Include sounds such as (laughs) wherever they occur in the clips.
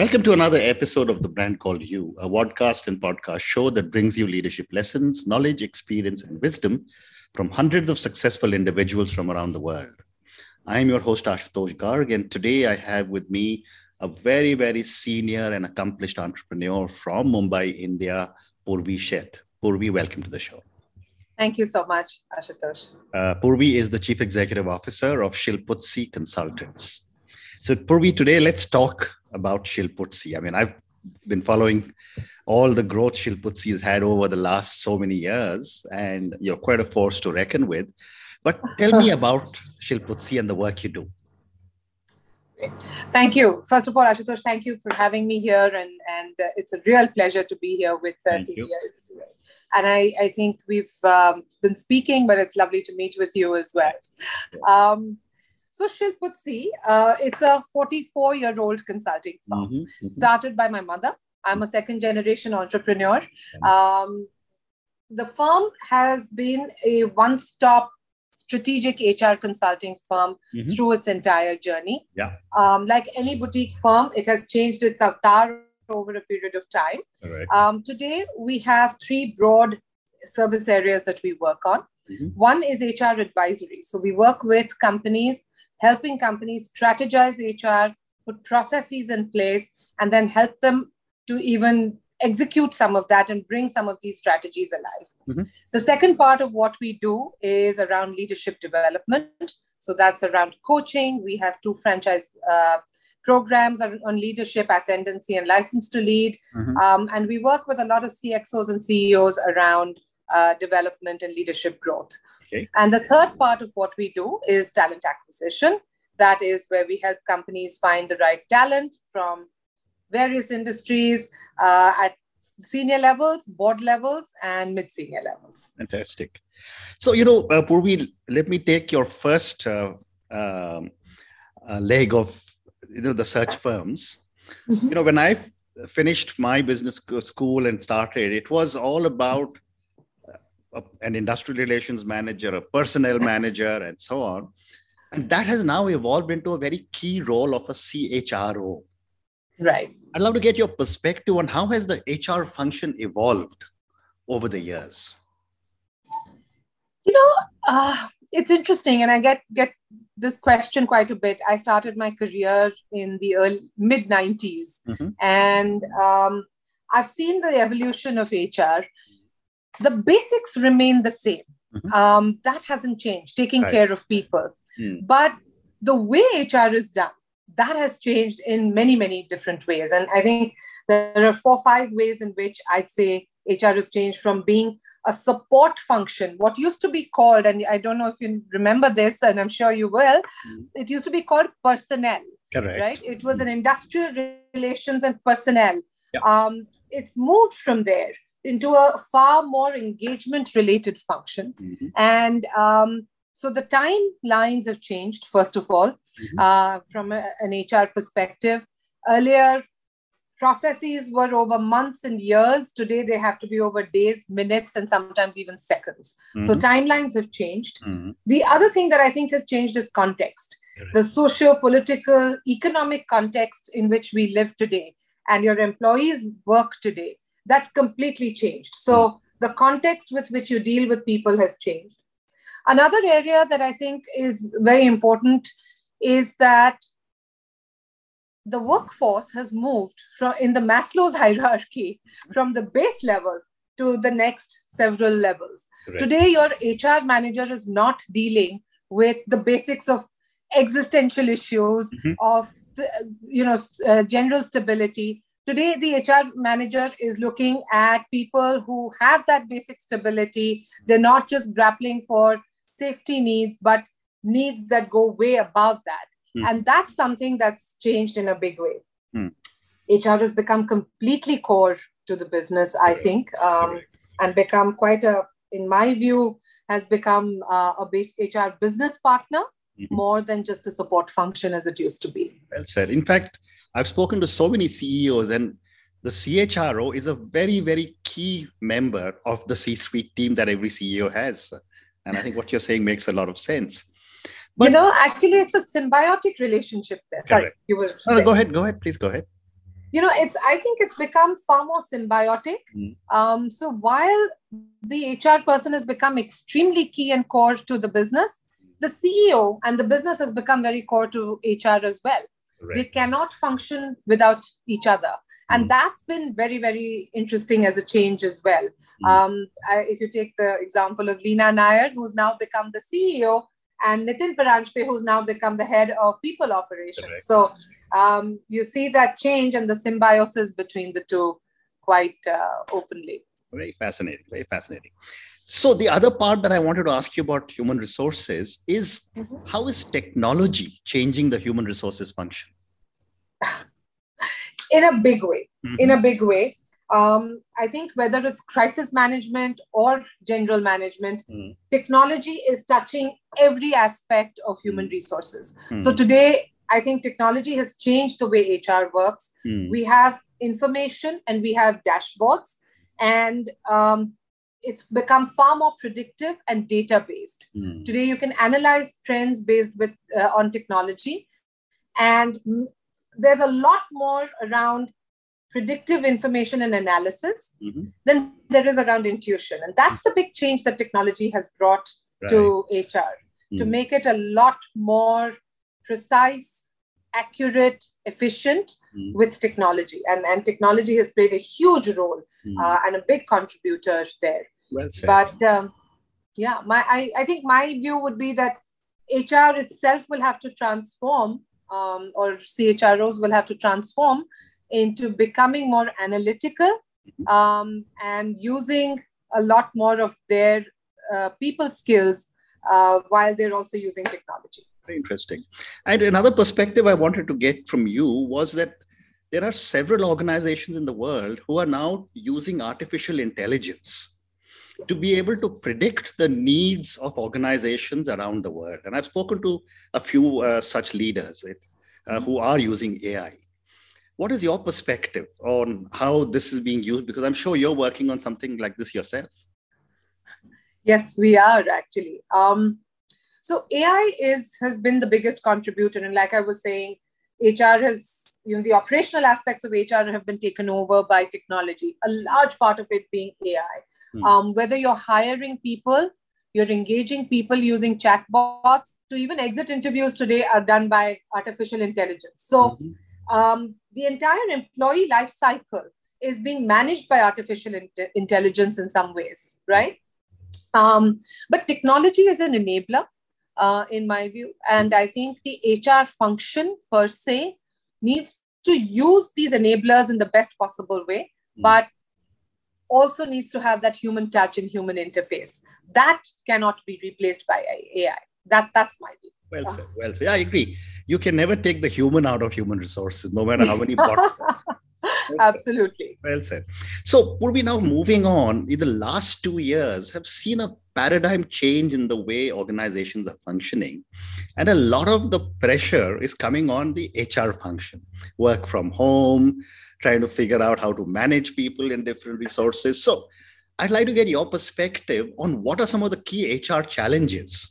Welcome to another episode of The Brand Called You, a podcast and podcast show that brings you leadership lessons, knowledge, experience, and wisdom from hundreds of successful individuals from around the world. I am your host, Ashutosh Garg, and today I have with me a very, very senior and accomplished entrepreneur from Mumbai, India, Purvi Sheth. Purvi, welcome to the show. Thank you so much, Ashutosh. Uh, Purvi is the Chief Executive Officer of Shilputsi Consultants. So, Purvi, today let's talk about Shilputsi. I mean, I've been following all the growth Shilputsi has had over the last so many years, and you're quite a force to reckon with. But tell me (laughs) about Shilputsi and the work you do. Thank you. First of all, Ashutosh, thank you for having me here, and and uh, it's a real pleasure to be here with uh, TBCY. And I I think we've um, been speaking, but it's lovely to meet with you as well. Yes. Um, so Shilputsi, uh, it's a 44 year old consulting firm mm-hmm, mm-hmm. started by my mother. I'm a second generation entrepreneur. Um, the firm has been a one stop strategic HR consulting firm mm-hmm. through its entire journey. Yeah. Um, like any boutique firm, it has changed its avatar over a period of time. Right. Um, today, we have three broad service areas that we work on. Mm-hmm. One is HR advisory. So we work with companies helping companies strategize HR, put processes in place, and then help them to even execute some of that and bring some of these strategies alive. Mm-hmm. The second part of what we do is around leadership development. So that's around coaching. We have two franchise uh, programs on, on, leadership, ascendancy, and license to lead. Mm-hmm. Um, and we work with a lot of CXOs and CEOs around uh, development and leadership growth. Okay. And the third part of what we do is talent acquisition. That is where we help companies find the right talent from various industries uh, at senior levels, board levels, and mid senior levels. Fantastic. So, you know, uh, Purvi, let me take your first uh, um, uh, leg of you know the search firms. Mm-hmm. You know, when I finished my business school and started, it was all about a, an industrial relations manager, a personnel (laughs) manager, and so on. And that has now evolved into a very key role of a CHRO. Right. I'd love to get your perspective on how has the HR function evolved over the years. You know, uh, it's interesting, and I get get this question quite a bit. I started my career in the early mid '90s, mm-hmm. and um, I've seen the evolution of HR the basics remain the same. Mm-hmm. Um, that hasn't changed, taking right. care of people. Mm. But the way HR is done, that has changed in many, many different ways. And I think there are four, five ways in which I'd say HR has changed from being a support function, what used to be called, and I don't know if you remember this, and I'm sure you will, mm. it used to be called personnel. Correct. Right? It was an industrial relations and personnel. Yeah. Um, it's moved from there into a far more engagement related function. Mm-hmm. And um, so the timelines have changed, first of all, mm-hmm. uh, from a, an HR perspective. Earlier, processes were over months and years. Today, they have to be over days, minutes, and sometimes even seconds. Mm-hmm. So timelines have changed. Mm-hmm. The other thing that I think has changed is context. The socio political, economic context in which we live today and your employees work today that's completely changed. So mm. the context with which you deal with people has changed. Another area that I think is very important is that the workforce has moved from in the Maslow's (laughs) hierarchy from the base level to the next several levels. Correct. Today, your HR manager is not dealing with the basics of existential issues mm-hmm. of you know uh, general stability Today, the HR manager is looking at people who have that basic stability. They're not just grappling for safety needs, but needs that go way above that. Mm. And that's something that's changed in a big way. Mm. HR has become completely core to the business, I think, um, and become quite a, in my view, has become uh, a HR business partner. More than just a support function as it used to be. Well said. In fact, I've spoken to so many CEOs, and the CHRO is a very, very key member of the C suite team that every CEO has. And I think what you're saying makes a lot of sense. But, you know, actually, it's a symbiotic relationship there. Sorry, you were. No, go ahead. Go ahead. Please go ahead. you know it's i think it's become far more symbiotic mm. um, so while the hr person has become extremely key and core to the business the ceo and the business has become very core to hr as well right. they cannot function without each other and mm. that's been very very interesting as a change as well mm. um, I, if you take the example of Leena nair who's now become the ceo and nitin paranjpe who's now become the head of people operations Correct. so um, you see that change and the symbiosis between the two quite uh, openly. Very fascinating, very fascinating. So the other part that I wanted to ask you about human resources is mm-hmm. how is technology changing the human resources function? (laughs) in a big way. Mm-hmm. In a big way. Um, I think whether it's crisis management or general management, mm. technology is touching every aspect of human mm. resources. Mm. So today, I think technology has changed the way HR works. Mm. We have information and we have dashboards, and um, it's become far more predictive and data based. Mm. Today, you can analyze trends based with uh, on technology, and there's a lot more around predictive information and analysis mm-hmm. than there is around intuition, and that's the big change that technology has brought right. to HR mm. to make it a lot more precise accurate, efficient mm. with technology. And, and technology has played a huge role mm. uh, and a big contributor there. Well said. But um, yeah, my I, I think my view would be that HR itself will have to transform, um, or CHROs will have to transform into becoming more analytical mm-hmm. um, and using a lot more of their uh, people skills uh, while they're also using technology. Very interesting. And another perspective I wanted to get from you was that there are several organizations in the world who are now using artificial intelligence to be able to predict the needs of organizations around the world. And I've spoken to a few uh, such leaders uh, who are using AI. What is your perspective on how this is being used? Because I'm sure you're working on something like this yourself. Yes, we are actually. Um, so AI is has been the biggest contributor, and like I was saying, HR has you know the operational aspects of HR have been taken over by technology. A large part of it being AI. Hmm. Um, whether you're hiring people, you're engaging people using chatbots, to even exit interviews today are done by artificial intelligence. So mm-hmm. um, the entire employee life cycle is being managed by artificial in- intelligence in some ways, right? Um, but technology is an enabler uh, in my view. And I think the HR function per se needs to use these enablers in the best possible way, mm. but also needs to have that human touch and human interface. That cannot be replaced by AI. That, that's my view. Well said. Well said. Yeah, I agree. You can never take the human out of human resources, no matter how many (laughs) bots. Absolutely. Well said. So, we now moving on, in the last two years have seen a paradigm change in the way organizations are functioning. And a lot of the pressure is coming on the HR function, work from home, trying to figure out how to manage people in different resources. So, I'd like to get your perspective on what are some of the key HR challenges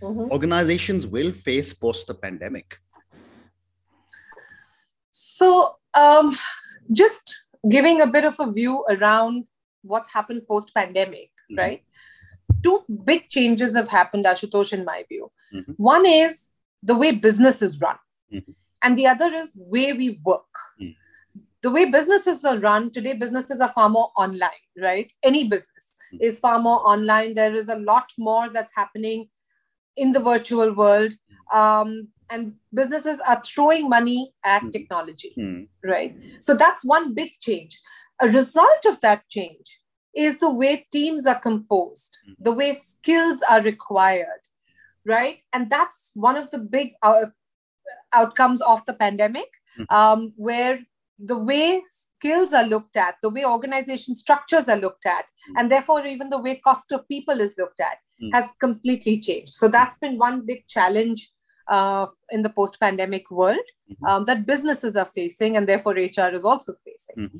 mm-hmm. organizations will face post the pandemic. So, um, just giving a bit of a view around what's happened post pandemic, mm-hmm. right? Two big changes have happened, Ashutosh, in my view. Mm-hmm. One is the way business is run, mm-hmm. and the other is way we work. Mm. The way businesses are run today, businesses are far more online, right? Any business mm. is far more online. There is a lot more that's happening in the virtual world. Mm. Um, and businesses are throwing money at mm. technology, right? So that's one big change. A result of that change is the way teams are composed, mm. the way skills are required, right? And that's one of the big uh, outcomes of the pandemic, mm. um, where the way skills are looked at, the way organization structures are looked at, mm. and therefore even the way cost of people is looked at mm. has completely changed. So that's been one big challenge uh, in the post pandemic world mm-hmm. um, that businesses are facing, and therefore HR is also facing.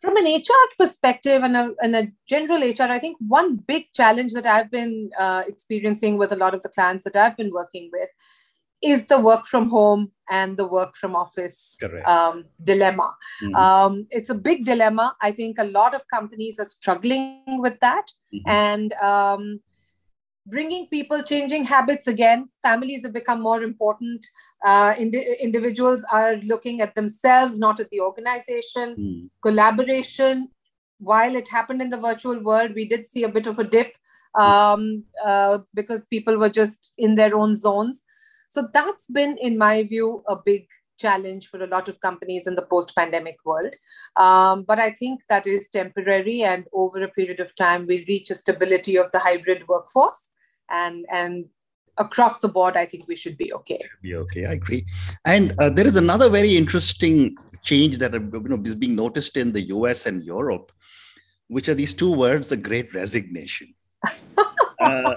From an HR perspective and a, and a, general HR, I think one big challenge that I've been uh, experiencing with a lot of the clients that I've been working with is the work from home and the work from office um, dilemma. Mm-hmm. Um, it's a big dilemma. I think a lot of companies are struggling with that. Mm-hmm. And um, bringing people, changing habits again, families have become more important. Uh, ind- individuals are looking at themselves, not at the organization. Mm. Collaboration, while it happened in the virtual world, we did see a bit of a dip um, uh, because people were just in their own zones. So that's been, in my view, a big challenge for a lot of companies in the post pandemic world. Um, but I think that is temporary, and over a period of time, we'll reach a stability of the hybrid workforce. And, and across the board, I think we should be okay. Be okay. I agree. And uh, there is another very interesting change that uh, you know, is being noticed in the US and Europe, which are these two words: the Great Resignation. (laughs) uh,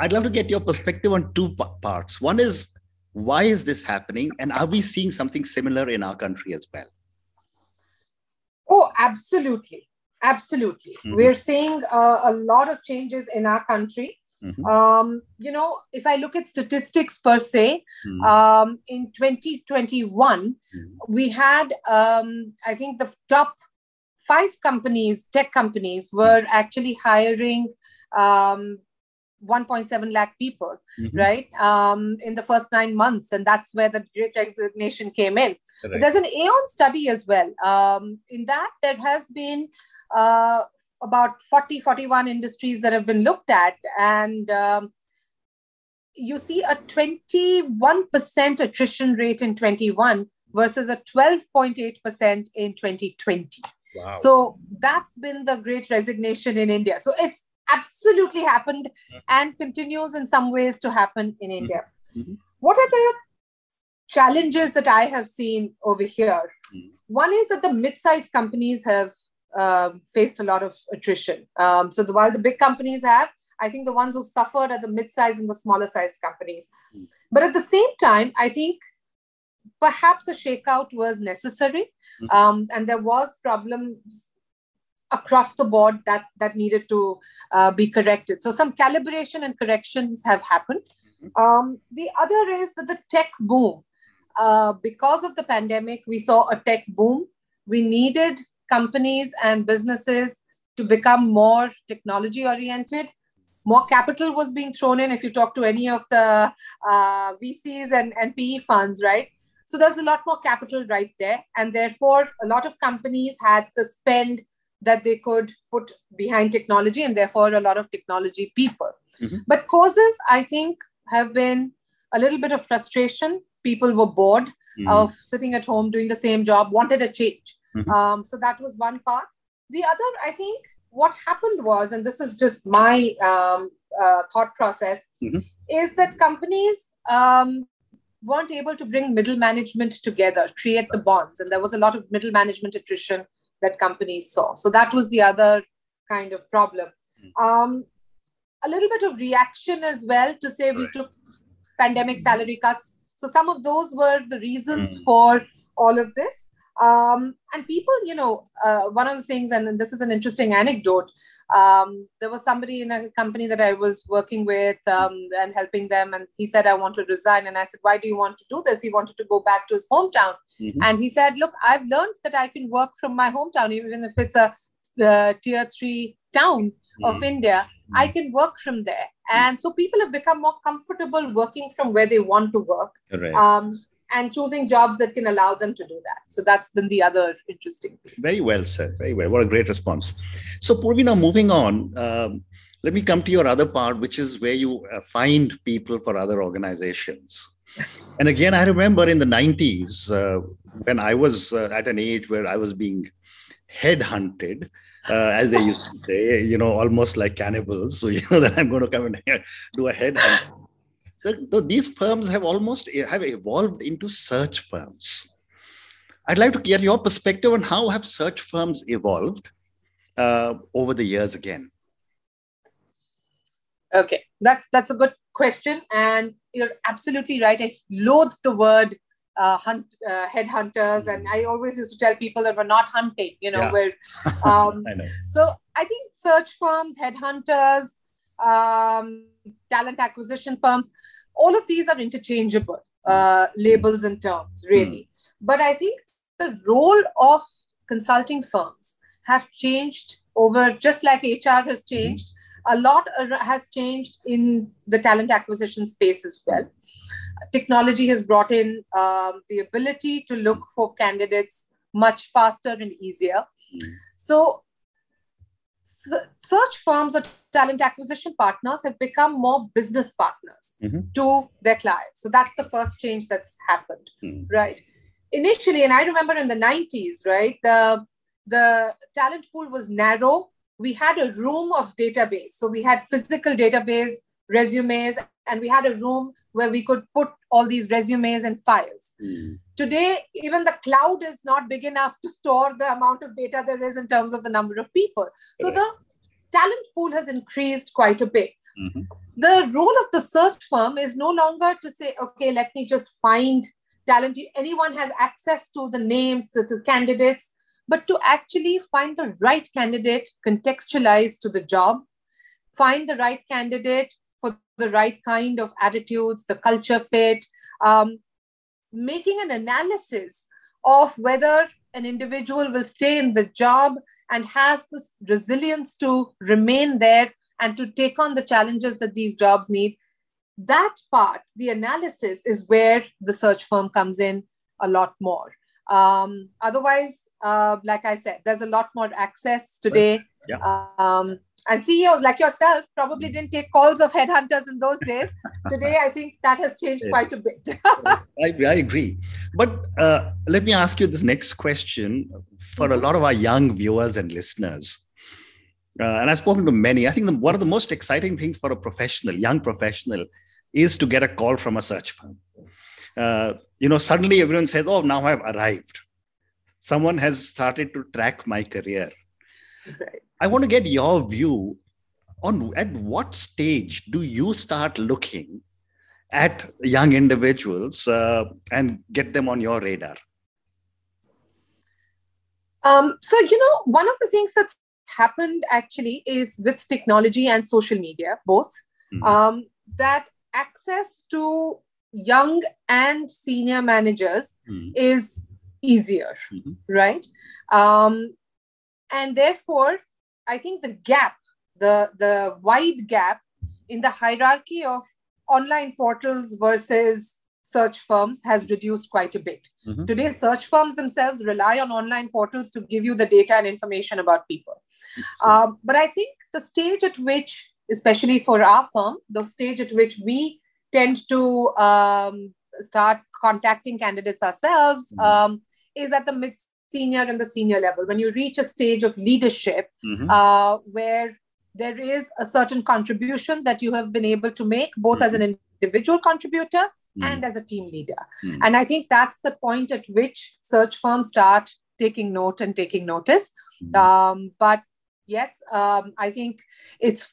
I'd love to get your perspective on two p- parts. One is why is this happening, and are we seeing something similar in our country as well? Oh, absolutely, absolutely. Mm-hmm. We're seeing uh, a lot of changes in our country. Mm-hmm. Um, you know, if I look at statistics per se, mm-hmm. um, in 2021, mm-hmm. we had, um, I think, the top five companies, tech companies, were actually hiring um, 1.7 lakh people, mm-hmm. right, um, in the first nine months. And that's where the great resignation came in. Right. There's an Aon study as well. Um, in that, there has been uh, about 40, 41 industries that have been looked at. And um, you see a 21% attrition rate in 21 versus a 12.8% in 2020. Wow. So that's been the great resignation in India. So it's absolutely happened mm-hmm. and continues in some ways to happen in mm-hmm. India. Mm-hmm. What are the challenges that I have seen over here? Mm-hmm. One is that the mid-sized companies have uh, faced a lot of attrition. Um, so the, while the big companies have, I think the ones who suffered are the mid-sized and the smaller-sized companies. Mm-hmm. But at the same time, I think perhaps a shakeout was necessary, mm-hmm. um, and there was problems across the board that that needed to uh, be corrected so some calibration and corrections have happened mm-hmm. um, the other is that the tech boom uh, because of the pandemic we saw a tech boom we needed companies and businesses to become more technology oriented more capital was being thrown in if you talk to any of the uh, vcs and, and pe funds right so there's a lot more capital right there and therefore a lot of companies had to spend that they could put behind technology and therefore a lot of technology people. Mm-hmm. But causes, I think, have been a little bit of frustration. People were bored mm-hmm. of sitting at home doing the same job, wanted a change. Mm-hmm. Um, so that was one part. The other, I think, what happened was, and this is just my um, uh, thought process, mm-hmm. is that companies um, weren't able to bring middle management together, create the bonds. And there was a lot of middle management attrition that companies saw. So that was the other kind of problem. Hmm. Um, a little bit of reaction as well to say we took pandemic salary cuts. So some of those were the reasons mm. for all of this. Um, and people, you know, uh, one of the things, and this is an interesting anecdote. Um, there was somebody in a company that I was working with um, and helping them, and he said, I want to resign. And I said, Why do you want to do this? He wanted to go back to his hometown. Mm-hmm. And he said, Look, I've learned that I can work from my hometown, even if it's a the tier three town mm-hmm. of India. I mm-hmm. can work from there. And so people have become more comfortable working from where they want to work. Right. Um, and choosing jobs that can allow them to do that. So that's been the other interesting piece. Very well said. Very well. What a great response. So, Purvi, now moving on, um, let me come to your other part, which is where you uh, find people for other organizations. And again, I remember in the 90s uh, when I was uh, at an age where I was being headhunted, uh, as they used to say, you know, almost like cannibals. So, (laughs) you know, that I'm going to come and (laughs) do a headhunt the, the, these firms have almost have evolved into search firms. I'd like to get your perspective on how have search firms evolved uh, over the years again. Okay, that, that's a good question. And you're absolutely right. I loathe the word uh, hunt uh, headhunters, and I always used to tell people that we're not hunting. You know, yeah. we're. (laughs) Um, I know. So I think search firms, headhunters, um, talent acquisition firms all of these are interchangeable uh, labels and terms, really. Mm. But I think the role of consulting firms have changed over, just like HR has changed. A lot has changed in the talent acquisition space as well. Technology has brought in um, the ability to look for candidates much faster and easier. Mm. So, search firms or talent acquisition partners have become more business partners mm-hmm. to their clients. So that's the first change that's happened, mm-hmm. right? Initially, and I remember in the 90s, right, the the talent pool was narrow. We had a room of database. So we had physical database, resumes, and we had a room where we could put all these resumes and files. Mm. Today, even the cloud is not big enough to store the amount of data there is in terms of the number of people. So the talent pool has increased quite a bit. Mm-hmm. The role of the search firm is no longer to say, okay, let me just find talent. Anyone has access to the names, to the candidates, but to actually find the right candidate contextualized to the job, find the right candidate the right kind of attitudes, the culture fit, um, making an analysis of whether an individual will stay in the job and has this resilience to remain there and to take on the challenges that these jobs need. That part, the analysis, is where the search firm comes in a lot more. Um, otherwise, uh, like I said, there's a lot more access today. Yeah. Um, and CEOs like yourself probably didn't take calls of headhunters in those days. (laughs) Today, I think that has changed yeah. quite a bit. (laughs) yes, I, I, agree. But uh, let me ask you this next question for mm-hmm. a lot of our young viewers and listeners. Uh, and I've spoken to many. I think the, one of the most exciting things for a professional, young professional, is to get a call from a search firm. Uh, you know, suddenly everyone says, "Oh, now I've arrived." Someone has started to track my career. Right. I want to get your view on at what stage do you start looking at young individuals uh, and get them on your radar? Um, so, you know, one of the things that's happened actually is with technology and social media, both, mm-hmm. um, that access to young and senior managers mm-hmm. is easier, mm-hmm. right? Um, and therefore, I think the gap, the, the wide gap in the hierarchy of online portals versus search firms has reduced quite a bit. Mm-hmm. Today, search firms themselves rely on online portals to give you the data and information about people. Um, but I think the stage at which, especially for our firm, the stage at which we tend to um, start contacting candidates ourselves mm-hmm. um, is at the mid senior and the senior level. When you reach a stage of leadership mm-hmm. uh, where there is a certain contribution that you have been able to make, both as an mm-hmm. individual contributor mm-hmm. and as a team leader. Mm-hmm. And I think that's the point at which search firms start taking note and taking notice. Um, but yes, um, I think it's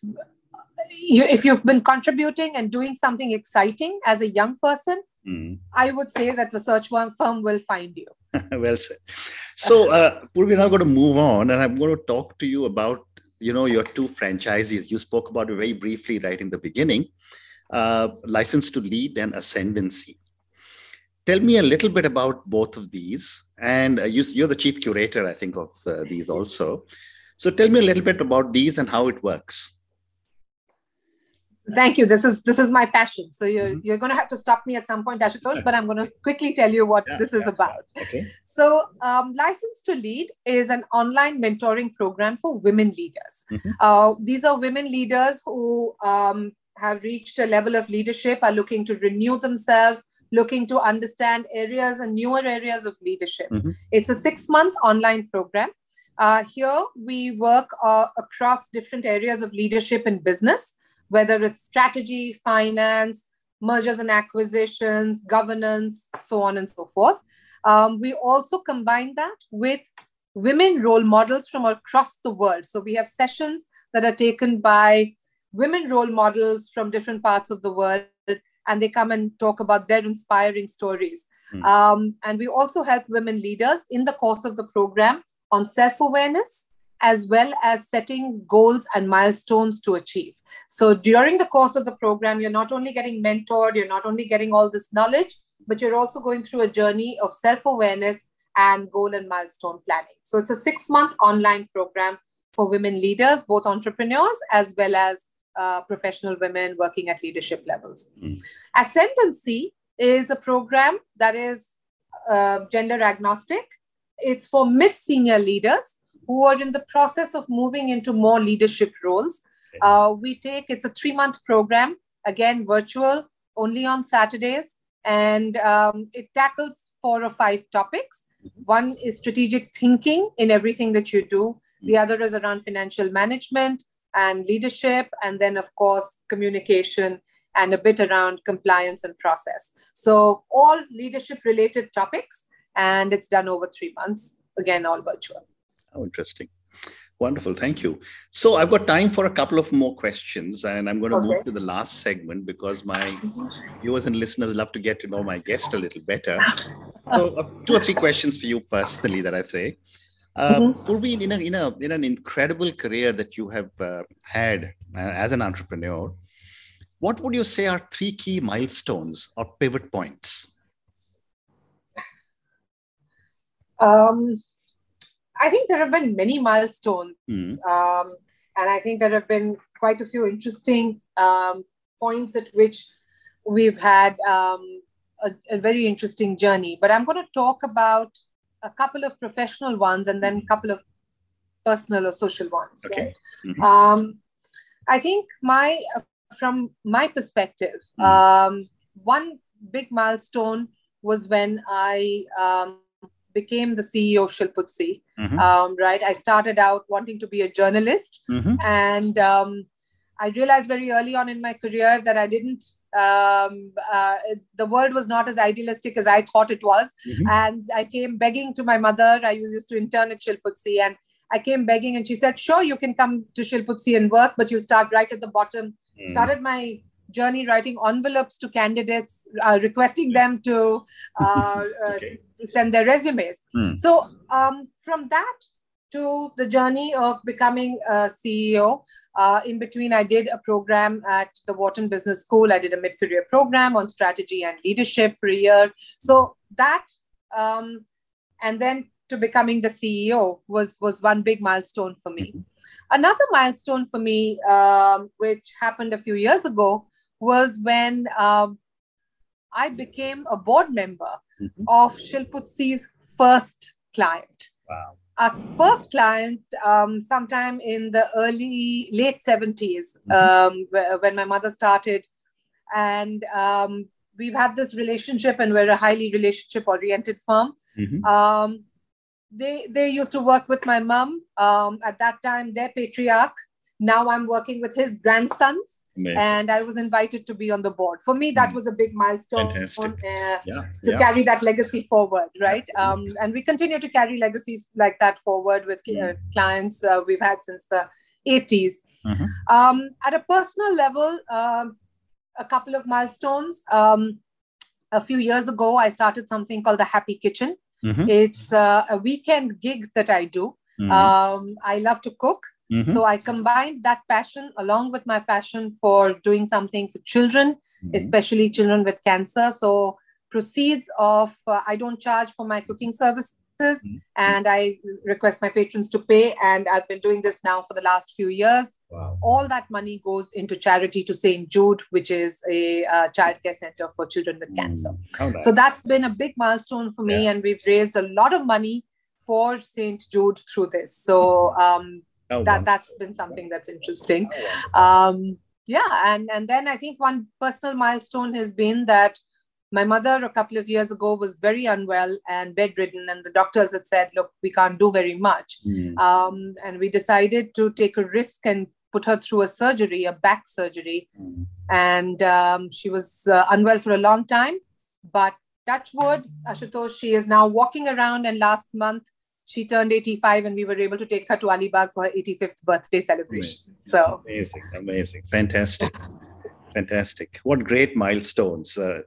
you, if you've been contributing and doing something exciting as a young person, mm. I would say that the search firm will find you. (laughs) well said. So, uh, Purvi, now going to move on, and I'm going to talk to you about you know your two franchises. You spoke about it very briefly right in the beginning. Uh, license to lead and ascendancy. Tell me a little bit about both of these, and uh, you, are the chief curator, I think, of uh, these also. So, tell me a little bit about these and how it works thank you this is this is my passion so you're mm-hmm. you're going to have to stop me at some point ashutosh but i'm going to quickly tell you what yeah, this is yeah. about okay. so um, license to lead is an online mentoring program for women leaders mm-hmm. uh, these are women leaders who um, have reached a level of leadership are looking to renew themselves looking to understand areas and newer areas of leadership mm-hmm. it's a six month online program uh, here we work uh, across different areas of leadership in business whether it's strategy, finance, mergers and acquisitions, governance, so on and so forth. Um, we also combine that with women role models from across the world. So we have sessions that are taken by women role models from different parts of the world, and they come and talk about their inspiring stories. Mm. Um, and we also help women leaders in the course of the program on self awareness as well as setting goals and milestones to achieve. So during the course of the program, you're not only getting mentored, you're not only getting all this knowledge, but you're also going through a journey of self awareness and goal and milestone planning. So it's a six month online program for women leaders, both entrepreneurs as well as uh, professional women working at leadership levels. Mm. Ascendancy is a program that is uh, gender agnostic. It's for mid senior leaders who are in the process of moving into more leadership roles. Uh, we take it's a three month program, again, virtual, only on Saturdays, and um, it tackles four or five topics. Mm-hmm. One is strategic thinking in everything that you do, the other is around financial management and leadership, and then, of course, communication and a bit around compliance and process. So, all leadership related topics, and it's done over three months. Again, all virtual. How interesting. Wonderful. Thank you. So I've got time for a couple of more questions, and I'm going to okay. move to the last segment because my viewers and listeners love to get to know my guest a little better. (laughs) so, uh, two or three questions for you personally that I say. Uh, mm-hmm. Purvi, in, a, in, a, in an incredible career that you have uh, had uh, as an entrepreneur, what would you say are three key milestones or pivot points? Um, I think there have been many milestones, mm. um, and I think there have been quite a few interesting um, points at which we've had um, a, a, very interesting journey. But I'm going to talk about a couple of professional ones and then a couple of personal or social ones. Okay. Right? Mm-hmm. Um, I think my from my perspective, mm. one big milestone was when I um, became the CEO of Shilputsi. Mm-hmm. Um, right, I started out wanting to be a journalist, mm-hmm. and um, I realized very early on in my career that I didn't. Um, uh, the world was not as idealistic as I thought it was, mm-hmm. and I came begging to my mother. I used to intern at Shilputsi, and I came begging, and she said, "Sure, you can come to Shilputsi and work, but you'll start right at the bottom." Mm. Started my journey writing envelopes to candidates, uh, requesting them to uh, (laughs) uh okay. send their resumes. Mm. So um, from that to the journey of becoming a CEO, uh, in between, I did a program at the Wharton Business School. I did a mid career program on strategy and leadership for a year. So that, um, and then to becoming the CEO was was one big milestone for me. Another milestone for me, um, which happened a few years ago, was when um, I became a board member mm-hmm. of Shilputsi's first client. Wow. Our first client, um, sometime in the early, late 70s, mm-hmm. um, when my mother started. And um, we've had this relationship, and we're a highly relationship oriented firm. Mm-hmm. Um, they, they used to work with my mom. Um, at that time, their patriarch. Now I'm working with his grandsons. Amazing. and I was invited to be on the board. For me, that mm. was a big milestone uh, yeah, to yeah. carry that legacy forward, right? Um, and we continue to carry legacies like that forward with uh, mm. clients uh, we've had since the 80s. Mm-hmm. Um, at a personal level, um, a couple of milestones. Um, a few years ago, I started something called the Happy Kitchen. Mm-hmm. It's uh, a weekend gig that I do. Mm-hmm. Um, I love to cook. Mm-hmm. So I combined that passion along with my passion for doing something for children, mm-hmm. especially children with cancer. So proceeds of uh, I don't charge for my cooking services. Mm-hmm. And I request my patrons to pay. And I've been doing this now for the last few years. Wow. All that money goes into charity to St. Jude, which is a uh, childcare center for children with cancer. Mm. nice. So that's been a big milestone for me. Yeah. And we've raised a lot of money for St. Jude through this. So um, oh, that that's been something that's interesting. Um, yeah, and and then I think one personal milestone has been that my mother a couple of years ago was very unwell and bedridden, and the doctors had said, "Look, we can't do very much," mm. um, and we decided to take a risk and put her through a surgery, a back surgery, mm. and um, she was uh, unwell for a long time, but touch wood, Ashutosh, she is now walking around, and last month she turned 85 and we were able to take her to Alibag for her 85th birthday celebration. Amazing. So amazing, amazing, fantastic. Fantastic. What great milestones. Uh,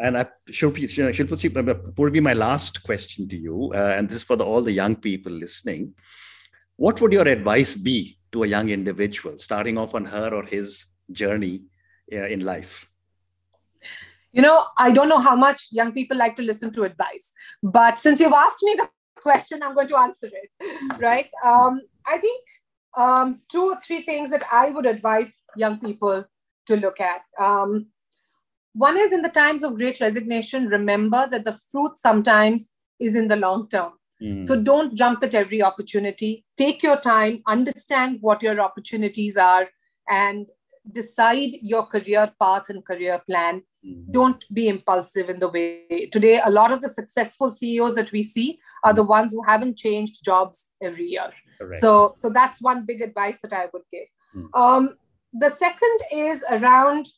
and I should, should, should put, would be my last question to you. Uh, and this is for the, all the young people listening. what would your advice be to a young individual starting off on her or his journey uh, in life? You know, I don't know how much young people like to listen to advice, but since you've asked me the question, I'm going to answer it, right? Um, I think um, two or three things that I would advise young people to look at. Um, one is in the times of great resignation, remember that the fruit sometimes is in the long term. Mm. So don't jump at every opportunity. Take your time, understand what your opportunities are, and decide your career path and career plan. Mm. Don't be impulsive in the way. Today, a lot of the successful CEOs that we see are the ones who haven't changed jobs every year. Correct. So, so that's one big advice that I would give. Mm. Um, the second is around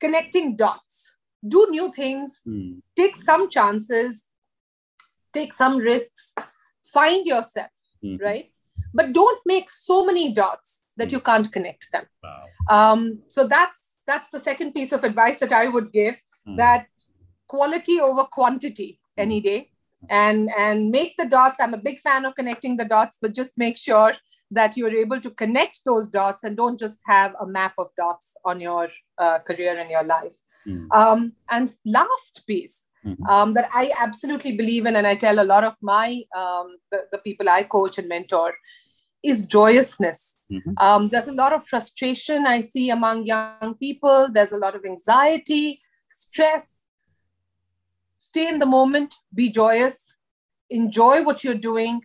connecting dots. Do new things, mm. take some chances, take some risks, find yourself, mm-hmm. right? But don't make so many dots that you can't connect them. Wow. Um, so that's that's the second piece of advice that I would give: mm. that quality over quantity any day, and and make the dots. I'm a big fan of connecting the dots, but just make sure that you're able to connect those dots and don't just have a map of dots on your uh, career and your life. Mm. Um, and last piece mm-hmm. um, that I absolutely believe in, and I tell a lot of my um, the, the, people I coach and mentor, is joyousness. Mm-hmm. Um, there's a lot of frustration I see among young people. There's a lot of anxiety, stress. Stay in the moment, be joyous, enjoy what you're doing.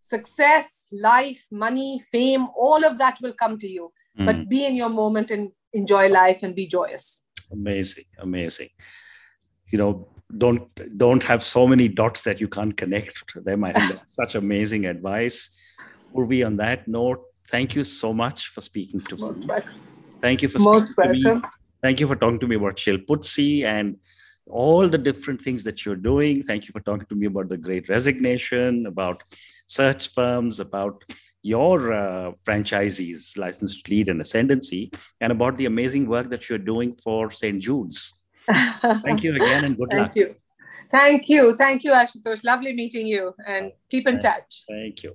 Success, life, money, fame, all of that will come to you. Mm. But be in your moment and enjoy life and be joyous. Amazing, amazing. You know, don't don't have so many dots that you can't connect to them. I think (laughs) that's such amazing advice. Purvi, on that note, thank you so much for speaking to Most me. Welcome. Thank you for Most speaking welcome. to me. Thank you for talking to me about Shilputsi and all the different things that you're doing. Thank you for talking to me about the great resignation, about search firms, about your uh, franchisees, licensed to lead and ascendancy, and about the amazing work that you're doing for St. Jude's. Thank you again and good (laughs) Thank luck. Thank you. Thank you. Thank you, Ashutosh. Lovely meeting you and keep in touch. Thank you.